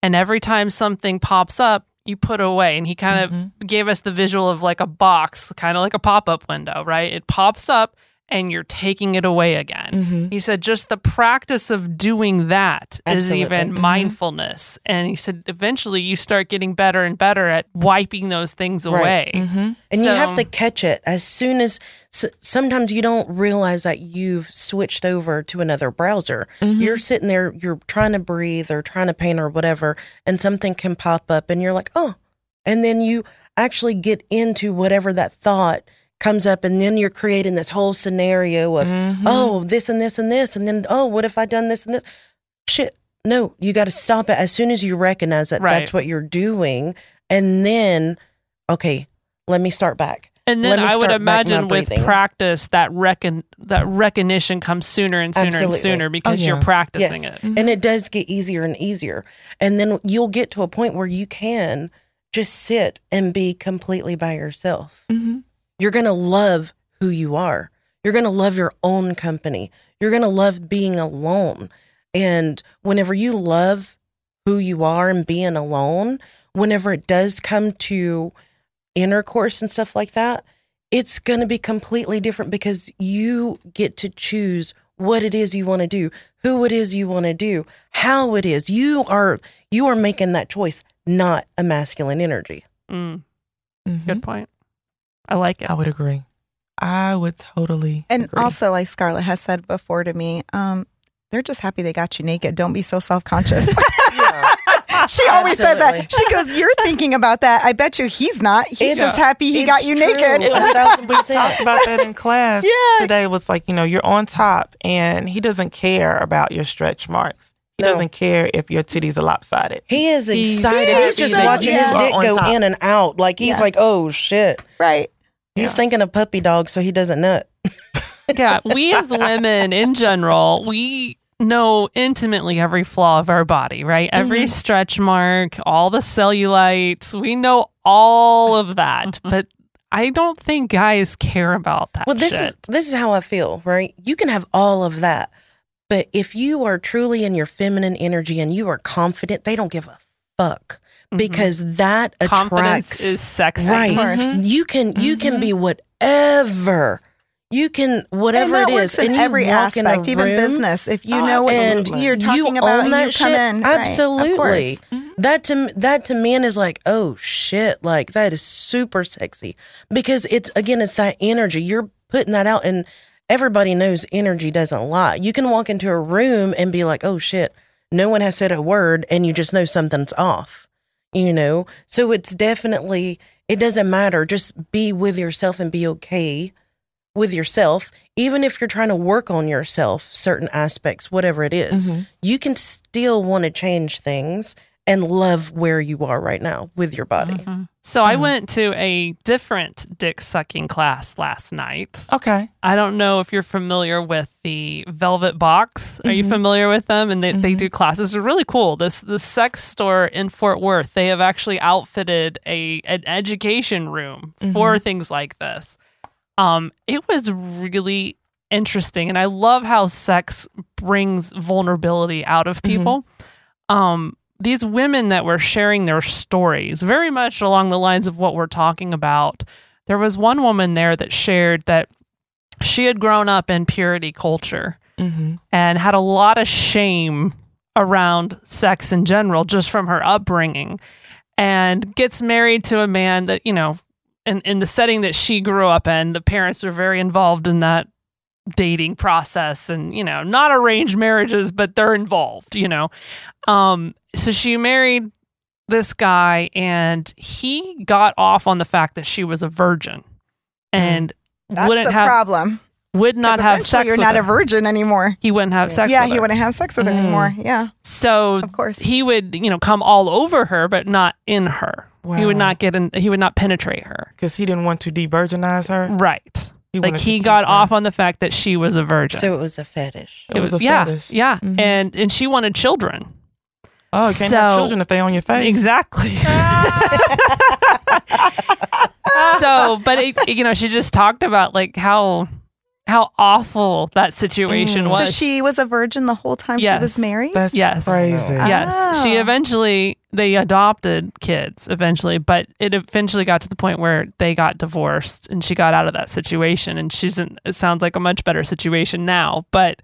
and every time something pops up you put it away and he kind of Mm-hmm. gave us the visual of like a box kind of like a pop-up window right it pops up and you're taking it away again Mhm. he said just the practice of doing that is Absolutely. even Mhm. mindfulness and he said eventually you start getting better and better at wiping those things Right. away Mhm. And you have to catch it as soon as s- sometimes you don't realize that you've switched over to another browser. You're sitting there, you're trying to breathe or trying to paint or whatever, and something can pop up and you're like, oh. And then you actually get into whatever that thought comes up, and then you're creating this whole scenario of, oh, this and this and this. And then, oh, what if I done this and this? Shit. No, you got to stop it as soon as you recognize that Right. that's what you're doing. And then, okay, let me start back. And then I would start back my imagine with practice that recon that recognition comes sooner and sooner Absolutely. and sooner because Oh, you're practicing Yes. it. And it does get easier and easier. And then you'll get to a point where you can just sit and be completely by yourself. Mhm. You're going to love who you are. You're going to love your own company. You're going to love being alone. And whenever you love who you are and being alone, whenever it does come to intercourse and stuff like that, it's going to be completely different because you get to choose what it is you want to do, who it is you want to do, how it is. You are you are making that choice, not a masculine energy. Mm, Mhm. good point. I like it. I would agree. I would totally And agree. also, like Scarlett has said before to me, um, they're just happy they got you naked. Don't be so self conscious. (laughs) she always says that. She goes, You're thinking about that. I bet you he's not. He's It's- just happy he got you true. naked. We (laughs) talked about that in class (laughs) Yeah. today. Was like you know you're on top, and he doesn't care about your stretch marks. He No. doesn't care if your titties are lopsided. He is excited. He's happy just watching you his dick go top. in and out. Like he's Yeah. like, oh shit. Right. He's Yeah. thinking of puppy dog, so he doesn't nut. (laughs) yeah, we as women in general, we know intimately every flaw of our body, right? Every Mm-hmm. stretch mark, all the cellulite. We know all of that, but I don't think guys care about that. Well, this shit. is this is how I feel, right? You can have all of that, but if you are truly in your feminine energy and you are confident, they don't give a fuck Mm-hmm. because that Mm-hmm. confidence attracts is sexy. right. course. Mm-hmm. You can you can mm-hmm. be whatever. You can whatever and that it works is, in and you every walk in a aspect, even room, business. If you Oh, know what and you're talking you about, own that you shit. in. Absolutely, course. that to that to men is like, oh shit, like that is super sexy because it's again, it's that energy. You're putting that out, and everybody knows energy doesn't lie. You can walk into a room and be like, oh shit, no one has said a word, and you just know something's off. You know, so it's definitely it doesn't matter. Just be with yourself and be okay with yourself, even if you're trying to work on yourself, certain aspects, whatever it is, mm-hmm. you can still want to change things and love where you are right now with your body. So I went to a different dick sucking class last night. Okay. I don't know if you're familiar with the Velvet Box. Are Mm-hmm. you familiar with them? And they, they do classes. They're really cool. This the sex store in Fort Worth. They have actually outfitted a an education room Mm-hmm. for things like this. Um, it was really interesting, and I love how sex brings vulnerability out of Mm-hmm. people. Um, these women that were sharing their stories, very much along the lines of what we're talking about. There was one woman there that shared that she had grown up in purity culture Mm-hmm. and had a lot of shame around sex in general just from her upbringing and gets married to a man that you know in, in the setting that she grew up in the parents were very involved in that dating process and you know not arranged marriages but they're involved you know um so she married this guy and he got off on the fact that she was a virgin and That's wouldn't a have problem. would not 'Cause have sex You're with not her. a virgin anymore. he wouldn't have sex yeah, with he her. wouldn't have sex with her Mm. anymore. Yeah, So of course. he would, you know, come all over her, but not in her. He would not get in. He would not penetrate her. Because he didn't want to de-virginize her. Right. He like he keep got her. off on the fact that she was a virgin. So it was a fetish. It was a yeah, fetish. yeah, Mhm. and and she wanted children. Oh, you can't have children if they on your face. Exactly. (laughs) so, but it, you know, she just talked about like how how awful that situation Mm. was. so she was a virgin the whole time Yes. she was married. That's Yes. crazy. Yes, she Oh. eventually they adopted kids eventually, but it eventually got to the point where they got divorced and she got out of that situation and she's in it sounds like a much better situation now, but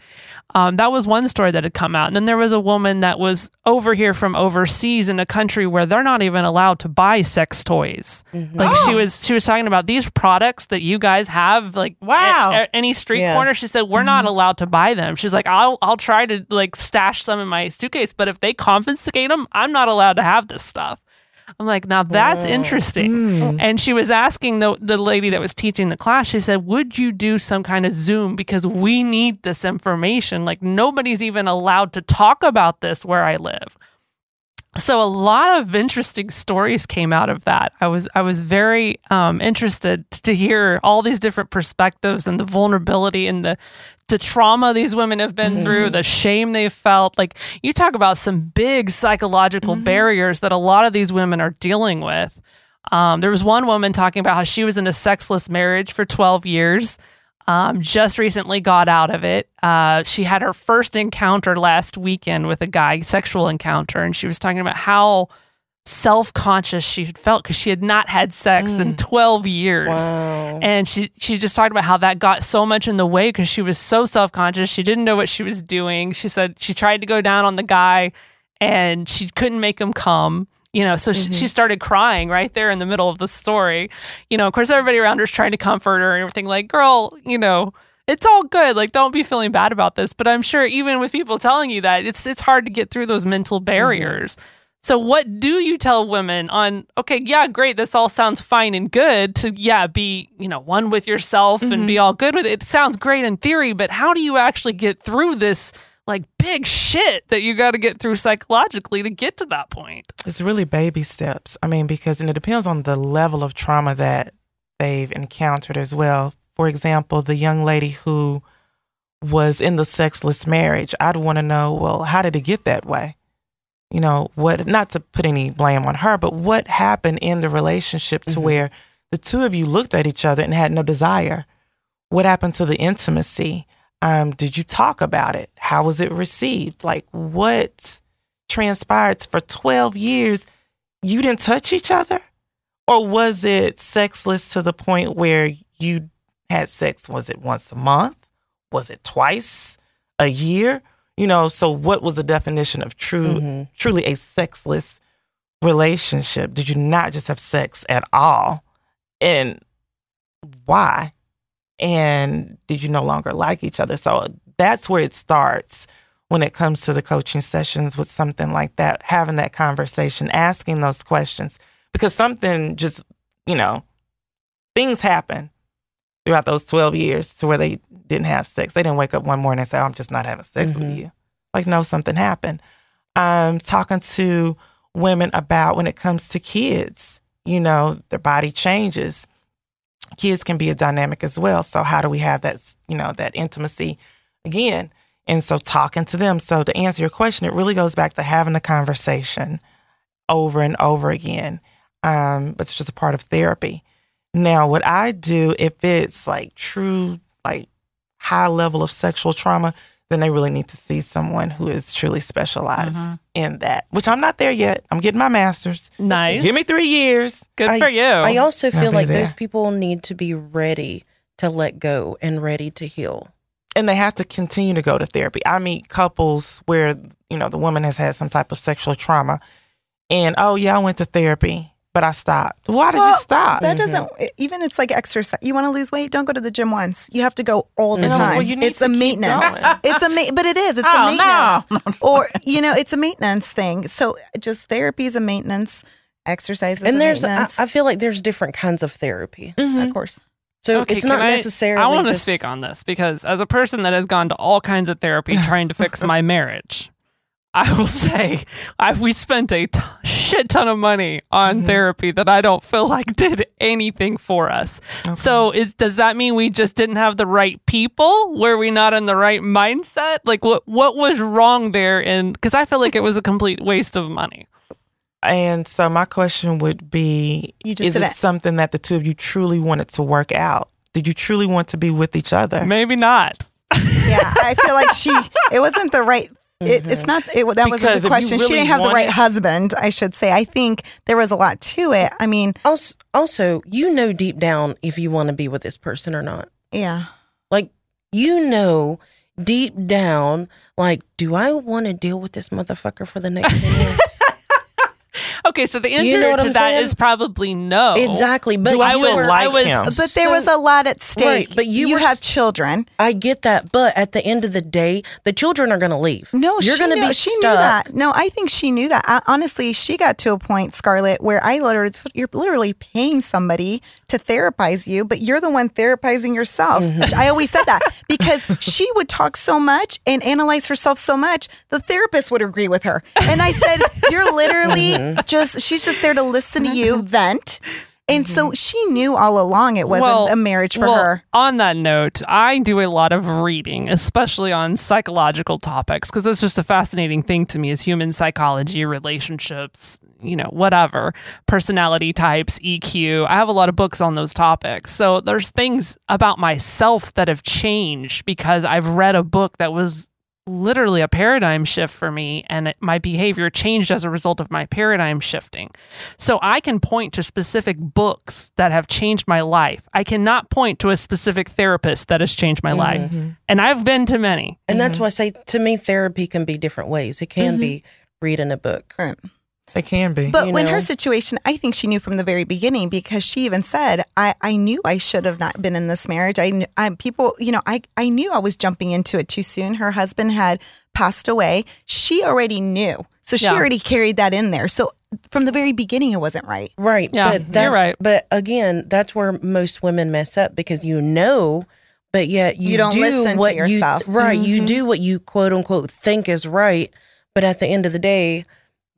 um, that was one story that had come out. And then there was a woman that was over here from overseas in a country where they're not even allowed to buy sex toys. Like she was she was talking about these products that you guys have like Wow. at- at any street Yeah. corner. She said we're not allowed to buy them. She's like I'll I'll try to like stash some in my suitcase, but if they confiscate them, I'm not allowed to have this stuff. I'm like, now that's interesting. Mm. And she was asking the the lady that was teaching the class. She said, "Would you do some kind of Zoom because we need this information? Like nobody's even allowed to talk about this where I live." So a lot of interesting stories came out of that. I was I was very um, interested to hear all these different perspectives and the vulnerability and the the trauma these women have been through, the shame they've felt. Like you talk about some big psychological barriers that a lot of these women are dealing with. Um, there was one woman talking about how she was in a sexless marriage for 12 years. Um, just recently got out of it. Uh, she had her first encounter last weekend with a guy, sexual encounter, and she was talking about how self conscious she felt because she had not had sex in mm. 12 years. Wow. And she she just talked about how that got so much in the way because she was so self conscious. She didn't know what she was doing. She said she tried to go down on the guy and she couldn't make him come. You know, so she, she started crying right there in the middle of the story. You know, of course, everybody around her is trying to comfort her and everything. Like, girl, you know, it's all good. Like, don't be feeling bad about this. But I'm sure even with people telling you that, it's it's hard to get through those mental mm-hmm. barriers. So what do you tell women on okay, yeah, great, this all sounds fine and good to yeah, be, you know, one with yourself and be mm-hmm. all good with it. It sounds great in theory, but how do you actually get through this like big shit that you got to get through psychologically to get to that point? It's really baby steps. I mean, because and it depends on the level of trauma that they've encountered as well. For example, the young lady who was in the sexless marriage, I'd want to know, well, how did it get that way? You know, what not to put any blame on her, but what happened in the relationship to where the two of you looked at each other and had no desire? What happened to the intimacy? Um, did you talk about it? How was it received? Like what transpired for 12 years? You didn't touch each other? Or was it sexless to the point where you had sex? Was it once a month? Was it twice a year? You know, so what was the definition of true, Mhm. truly a sexless relationship? Did you not just have sex at all? And why? And did you no longer like each other? So that's where it starts when it comes to the coaching sessions with something like that, having that conversation, asking those questions. Because something just, you know, things happen throughout those 12 years to where they didn't have sex. They didn't wake up one morning and say, oh, I'm just not having sex with Mhm. you. Like, no, something happened. I'm talking to women about when it comes to kids, you know, their body changes. Kids can be a dynamic as well. So how do we have that, you know, that intimacy again? And so talking to them. So to answer your question, it really goes back to having a conversation over and over again. Um, but it's just a part of therapy. Now, what I do if it's like true, like high level of sexual trauma, then they really need to see someone who is truly specialized uh-huh. in that. Which I'm not there yet. I'm getting my master's. Nice. Give me three years. Good I- for you. I also feel like there. those people need to be ready to let go and ready to heal. and they have to continue to go to therapy. I meet couples where, you know, the woman has had some type of sexual trauma and, oh, yeah, I went to therapy, but I stopped. Why did you stop? That doesn't even it's like exercise. You want to lose weight? Don't go to the gym once. You have to go all the No, time. well, you need it's to a keep maintenance. going. (laughs) It's a ma- but it is. It's Oh, a maintenance. (laughs) or you know, it's a maintenance thing. So just therapy is a maintenance. Exercise is a and there's, I, maintenance. I feel like there's different kinds of therapy. of mm-hmm. course. So Okay, it's not can I- necessarily. I want to just- speak on this because as a person that has gone to all kinds of therapy (laughs) trying to fix my marriage, I will (laughs) say I, we spent a t- shit ton of money on Mm-hmm. therapy that I don't feel (laughs) like did anything for us. So is does that mean we just didn't have the right people? Were we not in the right mindset? Like what what was wrong there? And because I feel like it was a complete waste of money. And so my question would be You just is it didn't- something that the two of you truly wanted to work out? Did you truly want to be with each other? Maybe not. Yeah, I feel like she. (laughs) It wasn't the right. It, it's not. It, that Because wasn't if the you question. she didn't have the right wanted- husband. I should say. I think there was a lot to it. I mean, Also, also, you know deep down if you want to be with this person or not. yeah. Like you know deep down, like, do I want to deal with this motherfucker for the next 10 years? Okay, so the answer You know to I'm that saying? is probably no. exactly. But Do I you feel were- like I was- him? But So- there was a lot at stake. Right, but you you were have children. I get that, but at the end of the day, the children are going to leave. No, you're gonna be she stuck. knew that. No, I think she knew that. I, honestly, she got to a point, Scarlett, where I literally, you're literally paying somebody to therapize you, but you're the one therapizing yourself. Mm-hmm. I always said that because she would talk so much and analyze herself so much, the therapist would agree with her. And I said, you're literally Mm-hmm. just, she's just there to listen to you (laughs) vent. And so mm-hmm. she knew all along it wasn't Well- a marriage for well, her. On that note, I do a lot of reading, especially on psychological topics, because it's just a fascinating thing to me is human psychology, relationships, you know, whatever, personality types, EQ. I have a lot of books on those topics. So there's things about myself that have changed because I've read a book that was literally a paradigm shift for me and it, my behavior changed as a result of my paradigm shifting. So I can point to specific books that have changed my life. I cannot point to a specific therapist that has changed my life. Mm-hmm. And I've been to many. And that's mm-hmm. why I say to me, therapy can be different ways. It can mm-hmm. be reading a book. Right. It can be. But you when know? her situation, I think she knew from the very beginning because she even said, "I, I knew I should have not been in this marriage. I, kn- I people, you know, I, I knew I was jumping into it too soon. Her husband had passed away. She already knew, so she Yeah. already carried that in there. So from the very beginning, it wasn't right. Right. Yeah, but that, you're right. But again, that's where most women mess up because you know, but yet you, You don't do listen to yourself. You, right. Mm-hmm. You do what you quote unquote think is right. But at the end of the day,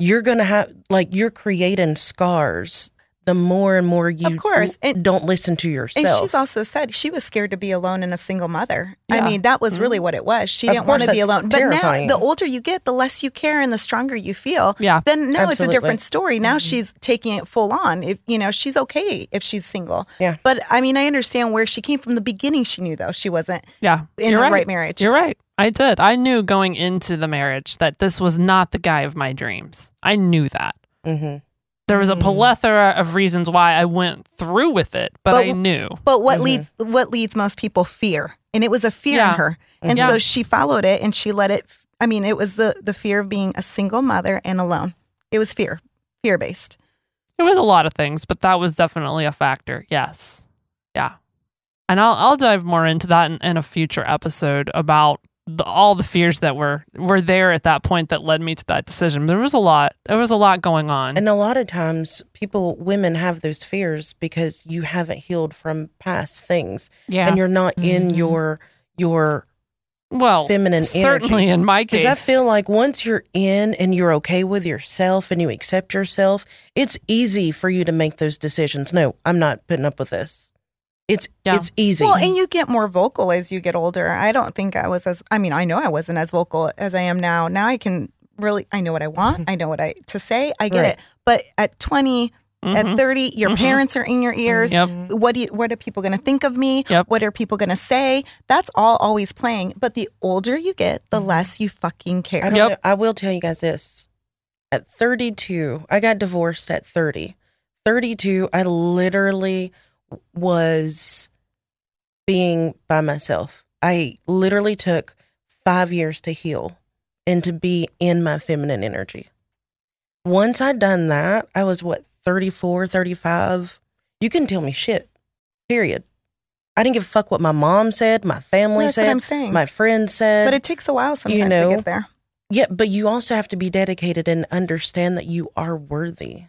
you're going to have, like, you're creating scars the more and more you Of course. And- don't listen to yourself. And she's also said she was scared to be alone and a single mother. I mean, that was really mm-hmm. what it was. She Of didn't want to be alone. terrifying. But now, the older you get, the less you care and the stronger you feel. Yeah. Then now it's a different story. Now mm-hmm. she's taking it full on. If you know, she's okay if she's single. Yeah. But I mean, I understand where she came from. The beginning, she knew though she wasn't Yeah. in you're the right. right marriage. You're right. I did. I knew going into the marriage that this was not the guy of my dreams. I knew that. hmm There was a mm-hmm. plethora of reasons why I went through with it, but, But- I knew. But what mm-hmm. leads what leads most people fear, and it was a fear Yeah. in her, mm-hmm. and Yeah. so she followed it and she let it. I mean, it was the the fear of being a single mother and alone. It was fear, fear based. It was a lot of things, but that was definitely a factor. Yes. Yeah. And I'll I'll dive more into that in, in a future episode about the, all the fears that were were there at that point that led me to that decision. There was a lot. There was a lot going on. And a lot of times, people, women have those fears because you haven't healed from past things, yeah. and you're not in Mm-hmm. your your well, feminine certainly energy. in my case. Because I feel like once you're in and you're okay with yourself and you accept yourself, it's easy for you to make those decisions. No, I'm not putting up with this. It's Yeah. it's easy. Well, and you get more vocal as you get older. I don't think I was as I mean, I know I wasn't as vocal as I am now. Now I can really I know what I want. I know what I to say. I get Right. it. But at 20 Mhm. At 30, your Mhm. parents are in your ears. Yep. What do you, what are people going to think of me? Yep. What are people going to say? That's all always playing. But the older you get, the less you fucking I care. don't Yep. know. I will tell you guys this. At 32, I got divorced at 30. 32, I literally was being by myself. I literally took five years to heal and to be in my feminine energy. Once I'd done that, I was what, 34, 35? You can tell me shit, period. I didn't give a fuck what my mom said, my family That's what said, I'm saying. my friends said. but it takes a while sometimes know, to get there. Yeah, but you also have to be dedicated and understand that you are worthy.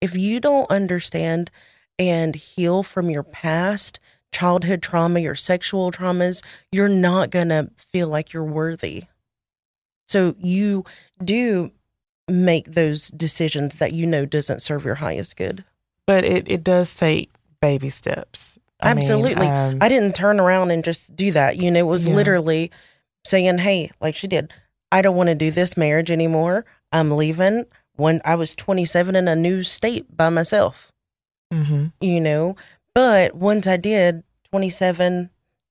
If you don't understand and heal from your past, childhood trauma, your sexual traumas, you're not going to feel like you're worthy. So you do make those decisions that you know doesn't serve your highest good. But it, it does take baby steps. I mean, Absolutely. um, I didn't turn around and just do that. You know, it was Yeah. literally saying, "Hey, like she did, I don't want to do this marriage anymore. I'm leaving." When I was 27 in a new state by myself, mhm. you know, but once I did 27,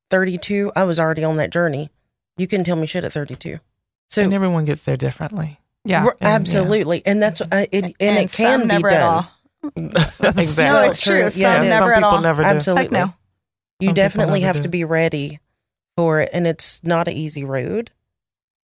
32, I was already on that journey. You can tell me shit at 32. So and everyone gets there differently. Yeah. r- and- yeah. absolutely, and that's uh, it, and, it can some be never done. at all. (laughs) exactly. No, it's true. Yeah, some it is. never some at people all. never do. Absolutely. Heck no. You Some definitely never have to be ready for it, and it's not an easy road.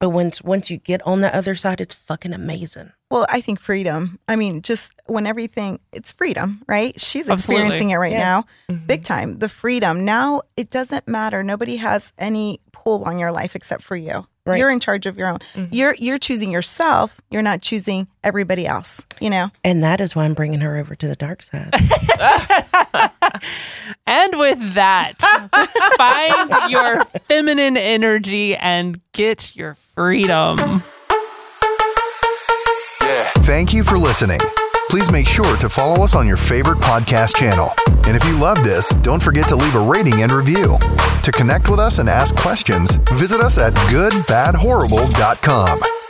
But once once you get on the other side, it's fucking amazing. Well, I think freedom. I mean, just when everything, it's freedom, right? She's Absolutely. experiencing it right Yeah. now, Mhm. big time. The freedom. Now it doesn't matter. Nobody has any pull on your life except for you. Right. You're in charge of your own. Mhm. You're you're choosing yourself. You're not choosing everybody else. You know. And that is why I'm bringing her over to the dark side. (laughs) (laughs) and with that, find your feminine energy and get your freedom. Thank you for listening. Please make sure to follow us on your favorite podcast channel. And if you love this, don't forget to leave a rating and review. To connect with us and ask questions, visit us at goodbadhorrible.com.